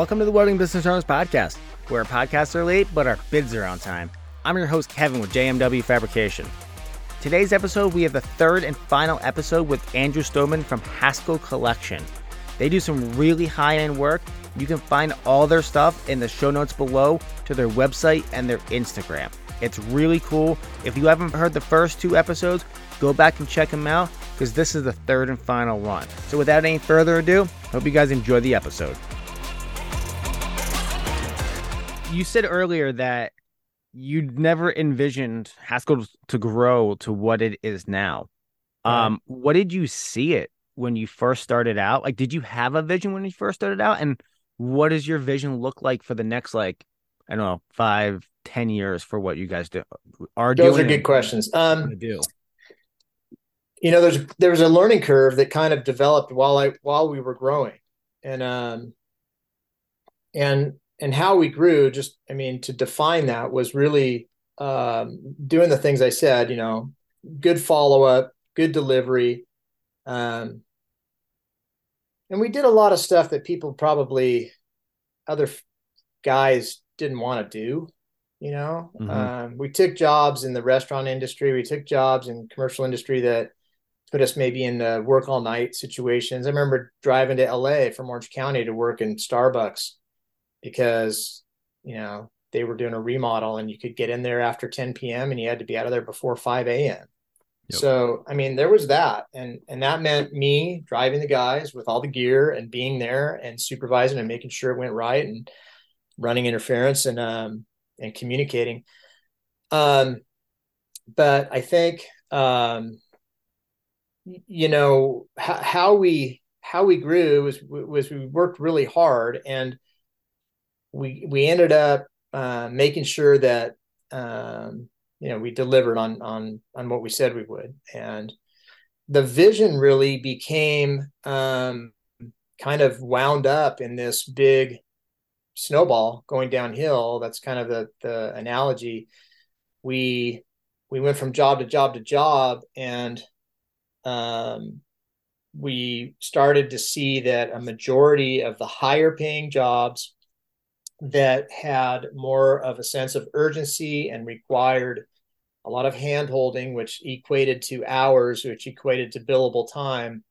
Welcome to the Welding Business Owners Podcast, where our podcasts are late, but our bids are on time. I'm your host, Kevin, with JMW Fabrication. Today's episode, we have the third and final episode with Andrew Stoneman from Haskell Collection. They do some really high end work. You can find all their stuff in the show notes below to their website and their Instagram. It's really cool. If you haven't heard the first two episodes, go back and check them out because this is the third and final one. So, without any further ado, hope you guys enjoy the episode you said earlier that you'd never envisioned Haskell to grow to what it is now. Right. Um, what did you see it when you first started out? Like, did you have a vision when you first started out? And what does your vision look like for the next, like, I don't know, five, ten years for what you guys do are doing. Those are good questions. Um, do you know, there's there was a learning curve that kind of developed while I while we were growing, and um, and and how we grew just i mean to define that was really um, doing the things i said you know good follow-up good delivery um, and we did a lot of stuff that people probably other guys didn't want to do you know mm-hmm. um, we took jobs in the restaurant industry we took jobs in commercial industry that put us maybe in the work all night situations i remember driving to la from orange county to work in starbucks because you know they were doing a remodel and you could get in there after 10 p.m. and you had to be out of there before 5 a.m. Yep. So I mean there was that and and that meant me driving the guys with all the gear and being there and supervising and making sure it went right and running interference and um and communicating. Um but I think um you know how, how we how we grew was was we worked really hard and we we ended up uh, making sure that um, you know we delivered on on on what we said we would, and the vision really became um, kind of wound up in this big snowball going downhill. That's kind of the the analogy. We we went from job to job to job, and um, we started to see that a majority of the higher paying jobs that had more of a sense of urgency and required a lot of hand holding, which equated to hours, which equated to billable time,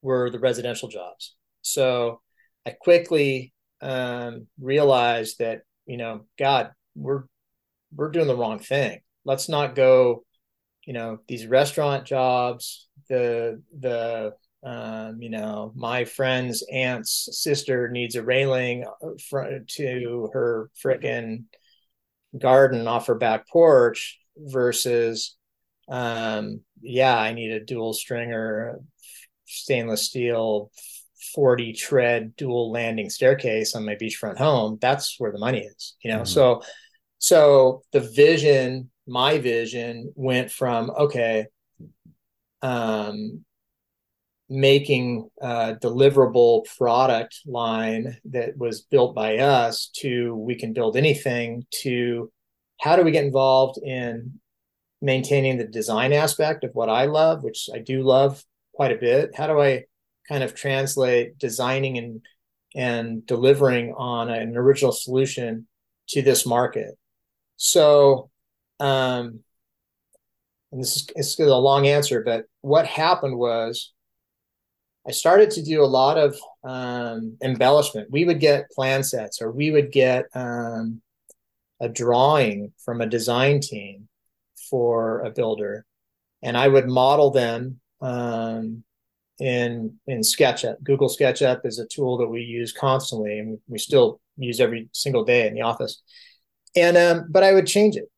were the residential jobs. So I quickly um, realized that, you know, God, we're we're doing the wrong thing. Let's not go, you know, these restaurant jobs, the the um, you know, my friend's aunt's sister needs a railing front to her frickin' garden off her back porch versus, um, yeah, I need a dual stringer stainless steel 40 tread dual landing staircase on my beachfront home. That's where the money is, you know? Mm-hmm. So, so the vision, my vision went from, okay, um, making a deliverable product line that was built by us to we can build anything to how do we get involved in maintaining the design aspect of what I love, which I do love quite a bit. How do I kind of translate designing and and delivering on an original solution to this market? So, um, and this is, this is a long answer, but what happened was I started to do a lot of um, embellishment. We would get plan sets or we would get um, a drawing from a design team for a builder, and I would model them um, in in SketchUp. Google SketchUp is a tool that we use constantly, and we still use every single day in the office. And um, but I would change it.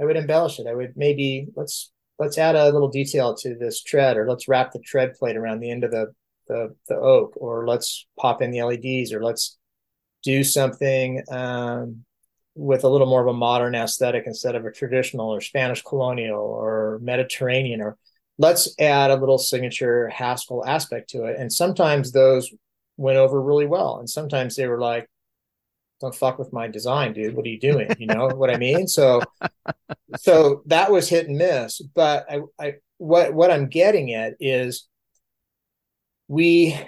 I would embellish it. I would maybe let's let's add a little detail to this tread, or let's wrap the tread plate around the end of the the the oak, or let's pop in the LEDs, or let's do something um, with a little more of a modern aesthetic instead of a traditional or Spanish colonial or Mediterranean, or let's add a little signature Haskell aspect to it. And sometimes those went over really well, and sometimes they were like, "Don't fuck with my design, dude. What are you doing?" You know what I mean? So, so that was hit and miss. But I, I what what I'm getting at is we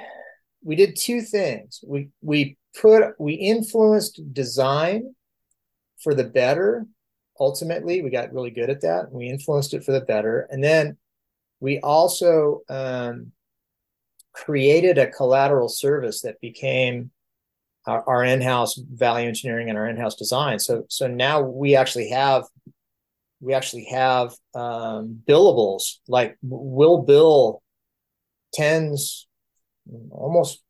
we did two things. We we put we influenced design for the better. Ultimately, we got really good at that. We influenced it for the better, and then we also um, created a collateral service that became our, our, in-house value engineering and our in-house design. So so now we actually have we actually have um, billables like we'll bill tens almost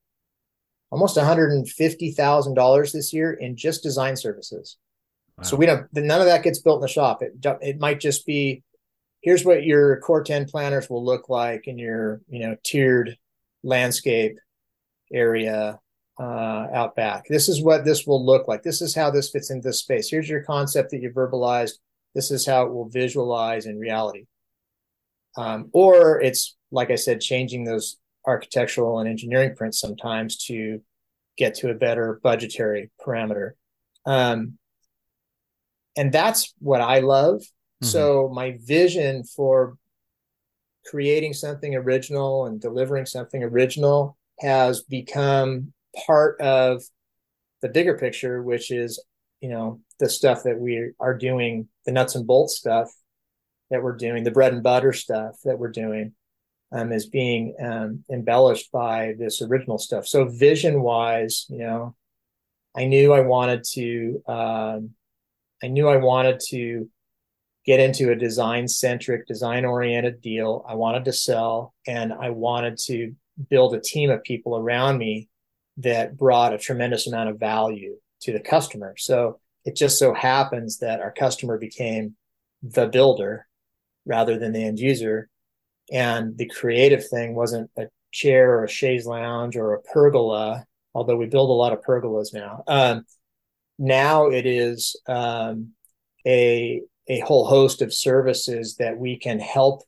almost $150,000 this year in just design services. Wow. So we don't none of that gets built in the shop. It it might just be here's what your Corten planners will look like in your, you know, tiered landscape area uh, out back. This is what this will look like. This is how this fits into this space. Here's your concept that you verbalized. This is how it will visualize in reality. Um, or it's like I said, changing those architectural and engineering prints sometimes to get to a better budgetary parameter. Um, and that's what I love. Mm-hmm. So my vision for creating something original and delivering something original has become part of the bigger picture, which is, you know, the stuff that we are doing, the nuts and bolts stuff that we're doing, the bread and butter stuff that we're doing um, is being um, embellished by this original stuff. So vision wise, you know, I knew I wanted to, um, I knew I wanted to get into a design centric, design oriented deal. I wanted to sell and I wanted to build a team of people around me that brought a tremendous amount of value to the customer. So it just so happens that our customer became the builder rather than the end user and the creative thing wasn't a chair or a chaise lounge or a pergola, although we build a lot of pergolas now. Um, now it is um, a a whole host of services that we can help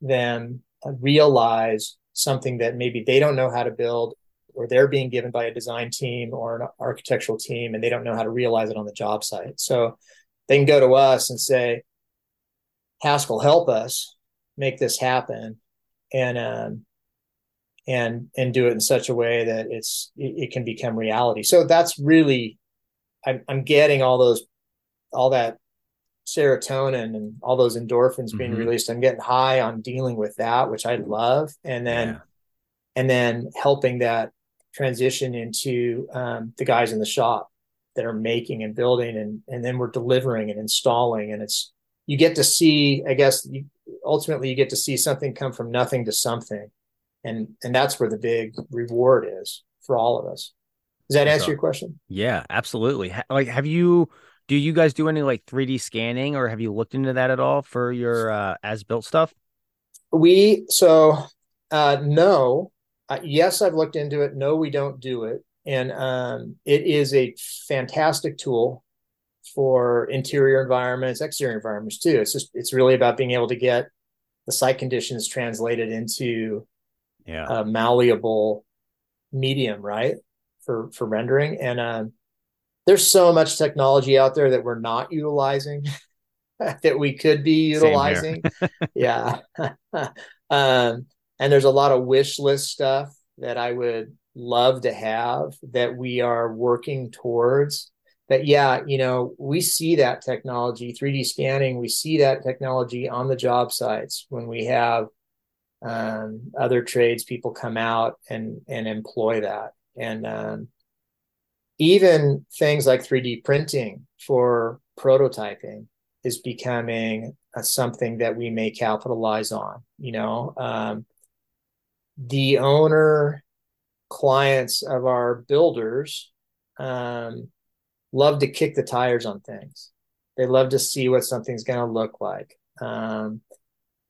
them realize something that maybe they don't know how to build or they're being given by a design team or an architectural team and they don't know how to realize it on the job site. So they can go to us and say, Haskell, help us make this happen and um, and and do it in such a way that it's it, it can become reality so that's really I'm, I'm getting all those all that serotonin and all those endorphins being mm-hmm. released i'm getting high on dealing with that which i love and then yeah. and then helping that transition into um, the guys in the shop that are making and building and and then we're delivering and installing and it's you get to see i guess you, ultimately you get to see something come from nothing to something. And and that's where the big reward is for all of us. Does that answer your question? Yeah absolutely. Like have you do you guys do any like 3d scanning or have you looked into that at all for your uh, as built stuff? We so uh no. Uh, yes i've looked into it. No we don't do it. And um it is a fantastic tool for interior environments, exterior environments too. It's just it's really about being able to get the site conditions translated into yeah. a malleable medium, right? For for rendering. And um, there's so much technology out there that we're not utilizing that we could be utilizing. yeah. um, and there's a lot of wish list stuff that I would love to have that we are working towards but yeah, you know, we see that technology, 3D scanning, we see that technology on the job sites when we have um, other trades people come out and and employ that. And um, even things like 3D printing for prototyping is becoming a, something that we may capitalize on. You know, um, the owner clients of our builders um, love to kick the tires on things. They love to see what something's going to look like. Um,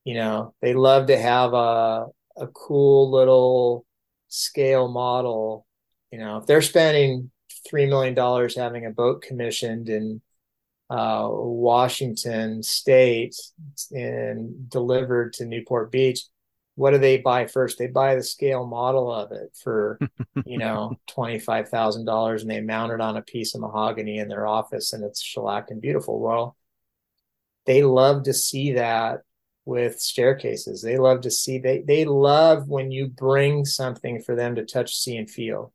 you know, they love to have a a cool little scale model. You know, if they're spending three million dollars having a boat commissioned in uh, Washington State and delivered to Newport Beach, what do they buy first? They buy the scale model of it for, you know, $25,000 and they mount it on a piece of mahogany in their office and it's shellac and beautiful. Well, they love to see that with staircases. They love to see they they love when you bring something for them to touch, see, and feel.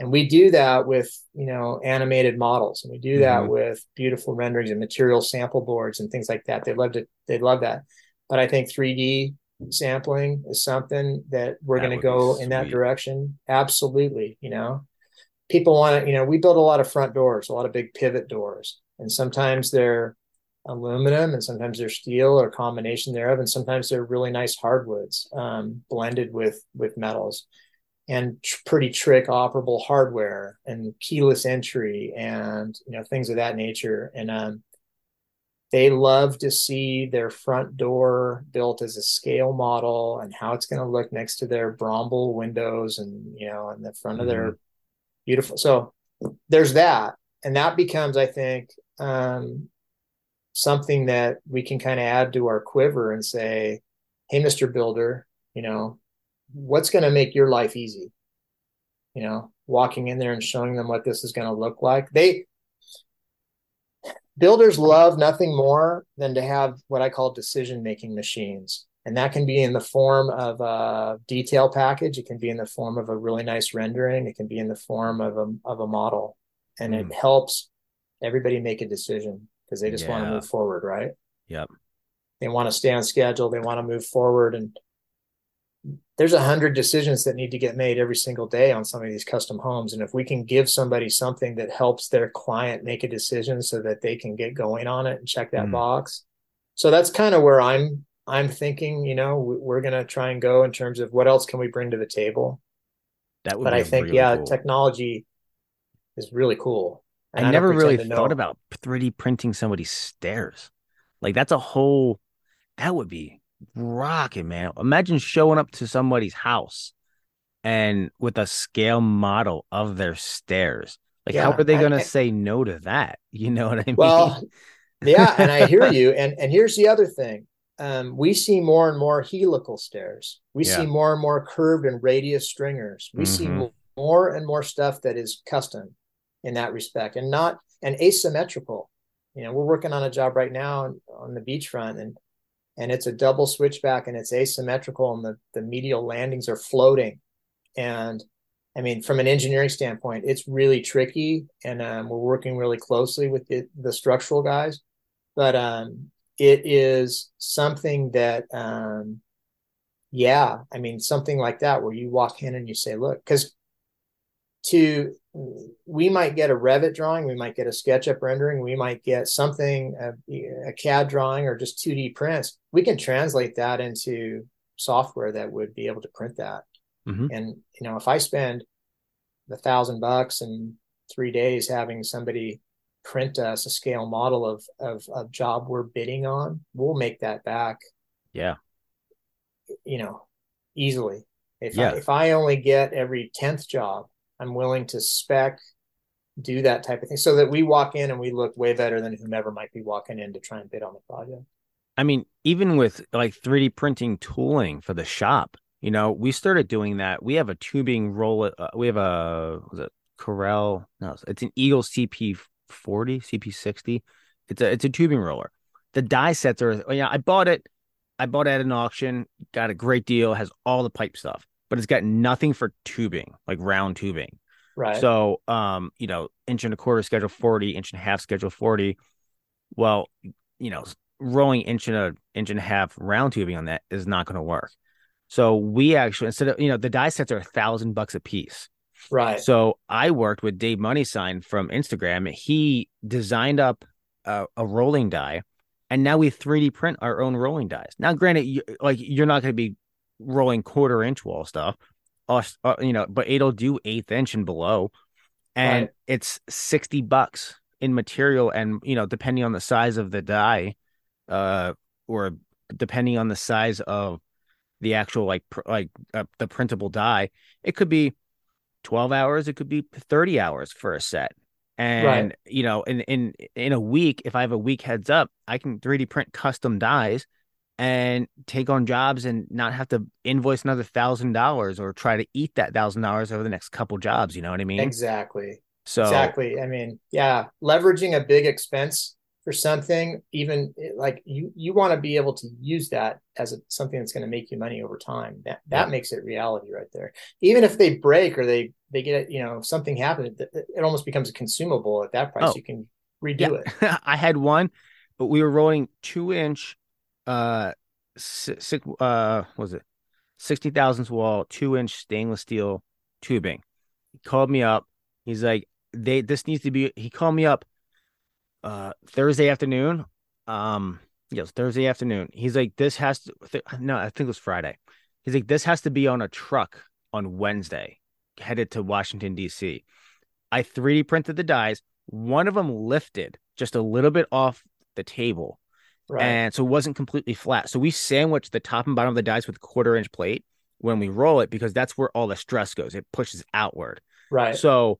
And we do that with you know animated models, and we do that mm-hmm. with beautiful renderings and material sample boards and things like that. They love to they love that. But I think 3D sampling is something that we're going to go in that direction. Absolutely, you know, people want to. You know, we build a lot of front doors, a lot of big pivot doors, and sometimes they're aluminum and sometimes they're steel or combination thereof and sometimes they're really nice hardwoods um, blended with with metals and tr- pretty trick operable hardware and keyless entry and you know things of that nature and um, they love to see their front door built as a scale model and how it's going to look next to their Brombal windows and you know in the front mm-hmm. of their mm-hmm. beautiful so there's that and that becomes i think um, something that we can kind of add to our quiver and say, hey, Mr. Builder, you know, what's going to make your life easy? You know, walking in there and showing them what this is going to look like. They, builders love nothing more than to have what I call decision making machines. And that can be in the form of a detail package. It can be in the form of a really nice rendering. It can be in the form of a, of a model. And mm. it helps everybody make a decision because they just yeah. want to move forward, right? Yep. They want to stay on schedule. They want to move forward. And there's a hundred decisions that need to get made every single day on some of these custom homes. And if we can give somebody something that helps their client make a decision so that they can get going on it and check that mm. box. So that's kind of where I'm I'm thinking, you know, we're going to try and go in terms of what else can we bring to the table. That would but I think, really yeah, cool. technology is really cool. I, I never really thought about 3D printing somebody's stairs. Like that's a whole that would be rocking, man. Imagine showing up to somebody's house and with a scale model of their stairs. Like yeah, how are they going to say no to that? You know what I mean? Well, yeah, and I hear you. And and here's the other thing. Um, we see more and more helical stairs. We yeah. see more and more curved and radius stringers. We mm-hmm. see more and more stuff that is custom in that respect and not and asymmetrical. You know, we're working on a job right now on the beachfront and and it's a double switchback and it's asymmetrical and the, the medial landings are floating. And I mean, from an engineering standpoint, it's really tricky and um, we're working really closely with the, the structural guys. But um, it is something that, um, yeah, I mean, something like that where you walk in and you say, look, because to we might get a Revit drawing, we might get a SketchUp rendering, we might get something a, a, CAD drawing or just 2D prints. We can translate that into software that would be able to print that. Mm-hmm. And you know, if I spend a thousand bucks in three days having somebody print us a scale model of of a job we're bidding on, we'll make that back. Yeah. You know, easily. If yeah. I, if I only get every tenth job I'm willing to spec, do that type of thing, so that we walk in and we look way better than whomever might be walking in to try and bid on the project. I mean, even with like 3D printing tooling for the shop, you know, we started doing that. We have a tubing roll. Uh, we have a was it Corel? No, it's an Eagle CP40, CP60. It's a it's a tubing roller. The die sets are. Yeah, I bought it. I bought it at an auction. Got a great deal. Has all the pipe stuff but it's got nothing for tubing, like round tubing. Right. So, um, you know, inch and a quarter schedule 40, inch and a half schedule 40. Well, you know, rolling inch and a inch and a half round tubing on that is not going to work. So we actually instead of you know the die sets are a thousand bucks a piece. Right. So I worked with Dave Moneysign from Instagram. He designed up a, a rolling die, and now we 3D print our own rolling dies. Now, granted, you, like you're not going to be rolling quarter inch wall stuff. Uh, uh, you know, but it'll do eighth inch and below, and right. it's sixty bucks in material, and you know, depending on the size of the die, uh, or depending on the size of the actual like pr- like uh, the printable die, it could be twelve hours, it could be thirty hours for a set. And right. you know, in in in a week, if I have a week heads up, I can 3D print custom dies and take on jobs and not have to invoice another thousand dollars or try to eat that thousand dollars over the next couple jobs. You know what I mean? Exactly. So exactly. I mean, yeah, leveraging a big expense for something, even like you you want to be able to use that as a, something that's going to make you money over time. That that yeah. makes it reality right there. Even if they break or they they get you know if something happens, it, it almost becomes a consumable at that price. Oh. You can redo yeah. it. I had one, but we were rolling two inch, uh, six uh, was it sixty thousandths wall, two inch stainless steel tubing. He called me up. He's like, they this needs to be. He called me up uh Thursday afternoon. Um, yes, Thursday afternoon. He's like, this has to. Th- no, I think it was Friday. He's like, this has to be on a truck on Wednesday, headed to Washington D.C. I 3D printed the dies. One of them lifted just a little bit off the table. Right. And so it wasn't completely flat. So we sandwich the top and bottom of the dies with quarter inch plate when we roll it because that's where all the stress goes. It pushes outward. Right. So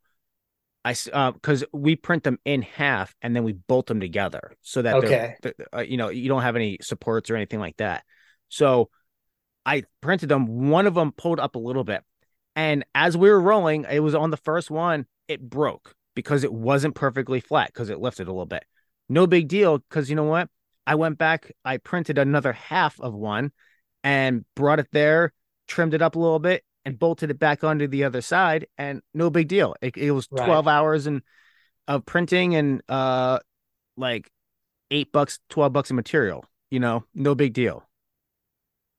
I because uh, we print them in half and then we bolt them together so that okay. they're, they're uh, you know you don't have any supports or anything like that. So I printed them. One of them pulled up a little bit, and as we were rolling, it was on the first one. It broke because it wasn't perfectly flat because it lifted a little bit. No big deal because you know what? I went back. I printed another half of one and brought it there, trimmed it up a little bit, and bolted it back onto the other side and no big deal it, it was 12 right. hours and of printing and uh like eight bucks 12 bucks of material you know no big deal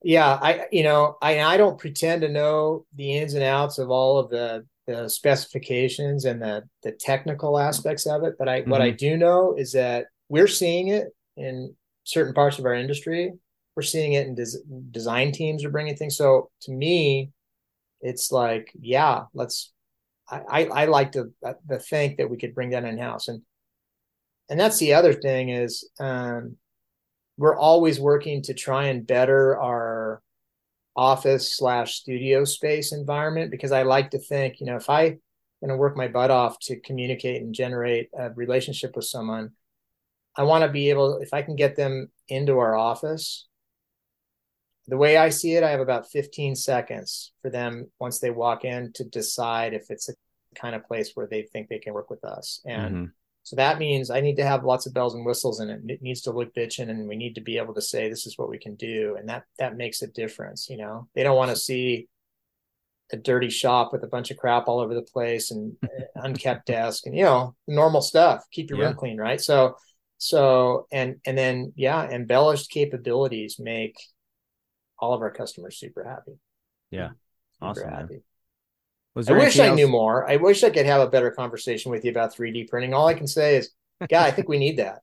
yeah i you know i i don't pretend to know the ins and outs of all of the the specifications and the the technical aspects of it but i mm-hmm. what i mm-hmm. do know is that we're seeing it in certain parts of our industry we're seeing it in des- design teams are bringing things so to me it's like, yeah, let's. I, I, like to, uh, to think that we could bring that in house, and and that's the other thing is um, we're always working to try and better our office slash studio space environment because I like to think, you know, if I going to work my butt off to communicate and generate a relationship with someone, I want to be able, if I can get them into our office the way I see it, I have about 15 seconds for them once they walk in to decide if it's a kind of place where they think they can work with us. And mm-hmm. so that means I need to have lots of bells and whistles in it. It needs to look bitchin' and we need to be able to say this is what we can do. And that that makes a difference, you know. They don't want to see a dirty shop with a bunch of crap all over the place and unkept desk and you know, normal stuff. Keep your yeah. room clean, right? So so and and then yeah, embellished capabilities make all of our customers super happy. Yeah. Super awesome. Happy. I wish I else? knew more. I wish I could have a better conversation with you about 3D printing. All I can say is, yeah, I think we need that.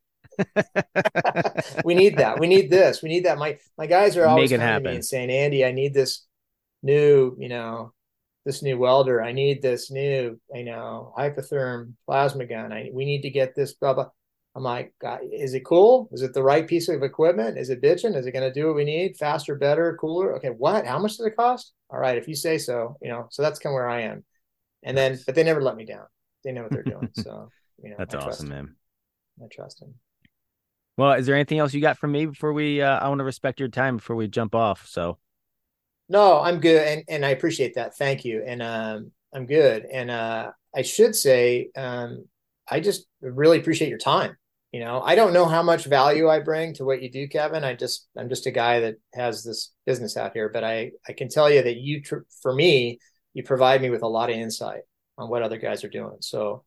we need that. We need this. We need that. My my guys are always coming to me and saying, Andy, I need this new, you know, this new welder. I need this new, you know, Hypertherm plasma gun. I we need to get this blah blah. I'm like, is it cool? Is it the right piece of equipment? Is it bitching? Is it going to do what we need? Faster, better, cooler? Okay, what? How much does it cost? All right, if you say so, you know. So that's kind of where I am. And then, but they never let me down. They know what they're doing. So you know, that's awesome, man. I trust them. Well, is there anything else you got from me before we? Uh, I want to respect your time before we jump off. So. No, I'm good, and and I appreciate that. Thank you, and um, I'm good, and uh, I should say, um, I just really appreciate your time you know i don't know how much value i bring to what you do kevin. I just i'm just a guy that has this business out here but i i can tell you that you for me you provide me with a lot of insight on what other guys are doing. So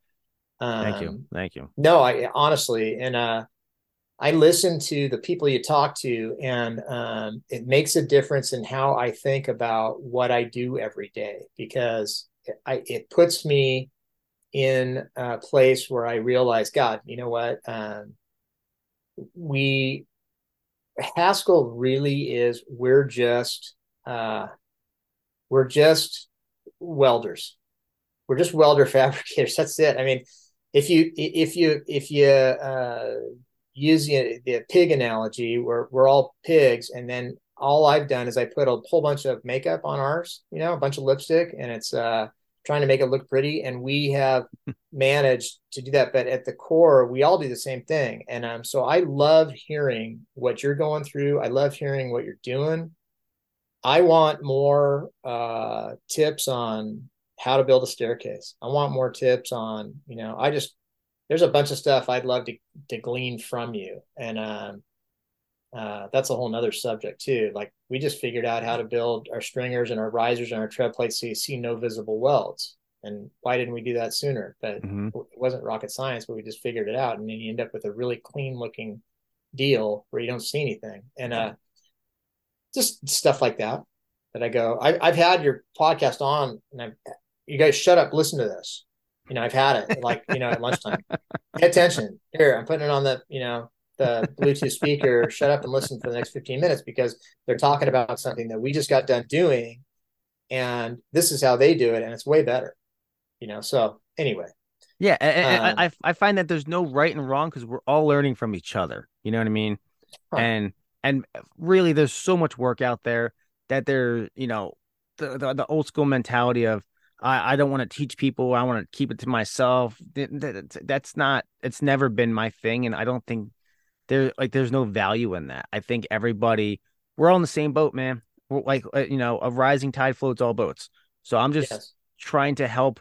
um, thank you. um, thank you. no i honestly and uh i listen to the people you talk to and um it makes a difference in how i think about what i do every day because I, it puts me in a place where I realized, God, you know what? Um, we Haskell really is. We're just uh, we're just welders. We're just welder fabricators. That's it. I mean, if you if you if you uh, use the, the pig analogy, we're we're all pigs, and then all I've done is I put a whole bunch of makeup on ours, you know, a bunch of lipstick, and it's uh, trying to make it look pretty and we have managed to do that. But at the core we all do the same thing. And um, so i love hearing what you're going through. I love hearing what you're doing. I want more uh, tips on how to build a staircase. I want more tips on you know i just there's a bunch of stuff I'd love to to glean from you, and um, uh, that's a whole nother subject too. Like we just figured out how to build our stringers and our risers and our tread plates so you see no visible welds. And why didn't we do that sooner? But mm-hmm. it wasn't rocket science, but we just figured it out, and then you end up with a really clean looking deal where you don't see anything, and uh, just stuff like that. That I go, I, I've had your podcast on, and I've you guys shut up, listen to this. You know, I've had it like, you know, at lunchtime. Pay attention. Here, I'm putting it on the, you know, the Bluetooth speaker, shut up and listen for the next 15 minutes because they're talking about something that we just got done doing. And this is how they do it. And it's way better. You know, so anyway. Yeah. And, um, I, I find that there's no right and wrong because we're all learning from each other. You know what I mean? Huh. And and really there's so much work out there that there, you know, the, the, the old school mentality of I, I don't want to teach people. I want to keep it to myself. That's not. It's never been my thing, and I don't think there like there's no value in that. I think everybody we're all in the same boat, man. We're like uh, you know, a rising tide floats all boats. So I'm just yes. trying to help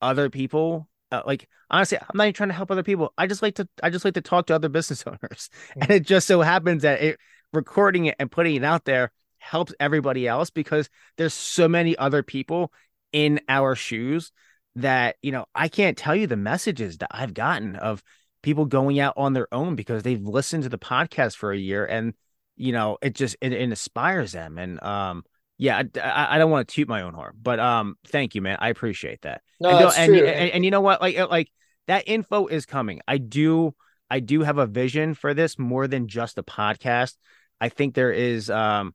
other people. Uh, like honestly, I'm not even trying to help other people. I just like to I just like to talk to other business owners, mm-hmm. and it just so happens that it recording it and putting it out there helps everybody else because there's so many other people in our shoes that you know i can't tell you the messages that i've gotten of people going out on their own because they've listened to the podcast for a year and you know it just it, it inspires them. And um yeah I, I don't want to toot my own horn but um thank you man. I appreciate that. No, and, that's and, true. And, and you know what? Like like that info is coming. I do i do have a vision for this more than just a podcast. I think there is um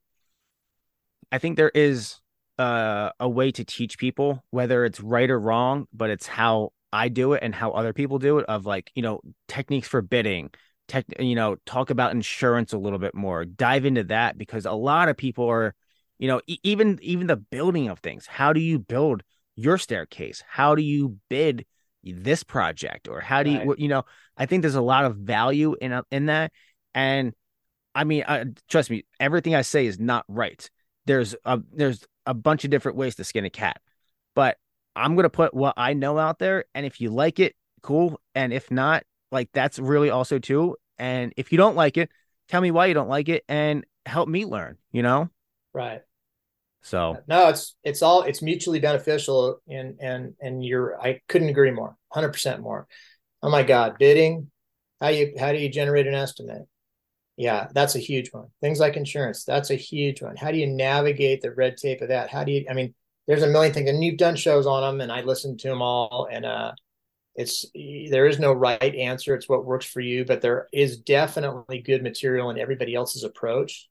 i think there is uh, a way to teach people whether it's right or wrong, but it's how I do it and how other people do it. Of like you know techniques for bidding, tech, you know, talk about insurance a little bit more. Dive into that because a lot of people are, you know, e- even even the building of things. How do you build your staircase? How do you bid this project or how do you right. you know? I think there's a lot of value in in that and. I mean, uh, trust me, everything I say is not right. There's a there's a bunch of different ways to skin a cat. But I'm going to put what I know out there. And if you like it, cool. And if not, like that's really also too. And if you don't like it, tell me why you don't like it and help me learn, you know? Right. So no, it's it's all it's mutually beneficial and and and you're I couldn't agree more. 100% more. Oh my god, bidding, how you how do you generate an estimate? Yeah, that's a huge one. Things like insurance, that's a huge one. How do you navigate the red tape of that? How do you, I mean, there's a million things, and you've done shows on them, and I listened to them all, and uh, it's there is no right answer. It's what works for you, but there is definitely good material in everybody else's approach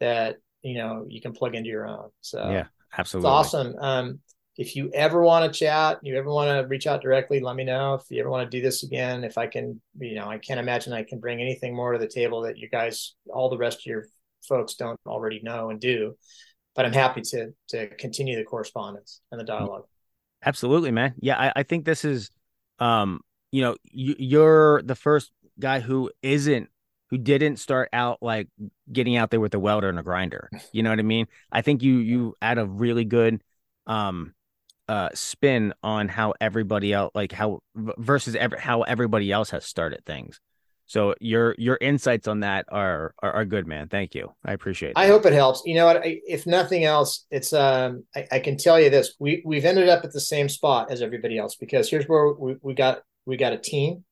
that you know you can plug into your own. So yeah, absolutely, it's awesome. Um, if you ever want to chat, you ever want to reach out directly, let me know. If you ever want to do this again, if I can, you know, I can't imagine I can bring anything more to the table that you guys, all the rest of your folks don't already know and do. But I'm happy to to continue the correspondence and the dialogue. Absolutely, man. Yeah, I, I think this is, um, you know, you, you're the first guy who isn't who didn't start out like getting out there with a welder and a grinder. You know what I mean? I think you you add a really good um uh, spin on how everybody else, like how versus ever how everybody else has started things. So your your insights on that are, are, are good, man. Thank you. I appreciate. That. I hope it helps. You know what? I, if nothing else, it's um I, I, can tell you this: we we've ended up at the same spot as everybody else because here's where we, we got we got a team.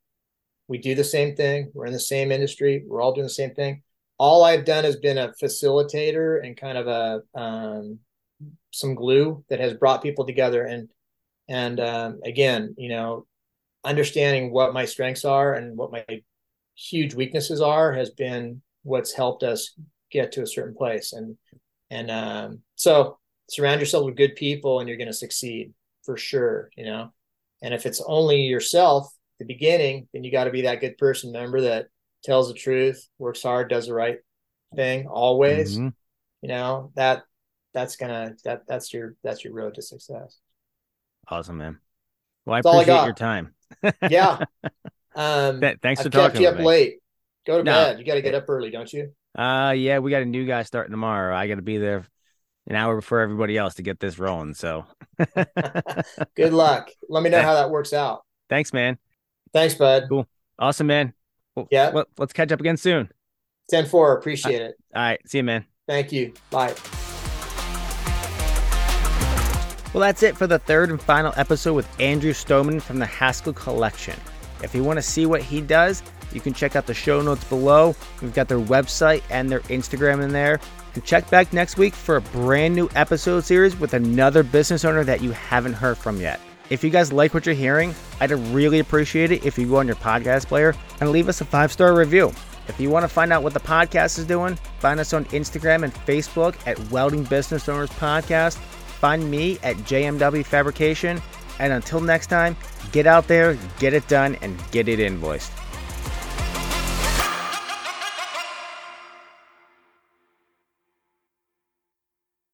We do the same thing. We're in the same industry. We're all doing the same thing. All I've done has been a facilitator and kind of a um, some glue that has brought people together and and um, again you know understanding what my strengths are and what my huge weaknesses are has been what's helped us get to a certain place and and um, so surround yourself with good people and you're going to succeed for sure you know and if it's only yourself the beginning then you got to be that good person member that tells the truth works hard does the right thing always mm-hmm. you know that that's gonna that that's your that's your road to success. Awesome, man. Well, I that's appreciate your time. yeah. Um, Th- thanks I've for talking. you up me. late. Go to no. bed. You got to get up early, don't you? Uh, yeah. We got a new guy starting tomorrow. I got to be there an hour before everybody else to get this rolling. So, good luck. Let me know how that works out. Thanks, man. Thanks, bud. Cool. Awesome, man. Well, yeah. Well, let's catch up again soon. 10 4. Appreciate it. All right. See you, man. Thank you. Bye. Well, that's it for the third and final episode with Andrew Stoneman from the Haskell Collection. If you want to see what he does, you can check out the show notes below. We've got their website and their Instagram in there. And check back next week for a brand new episode series with another business owner that you haven't heard from yet. If you guys like what you're hearing, I'd really appreciate it if you go on your podcast player and leave us a five star review. If you want to find out what the podcast is doing, find us on Instagram and Facebook at Welding Business Owners Podcast. Find me at JMW Fabrication. And until next time, get out there, get it done, and get it invoiced.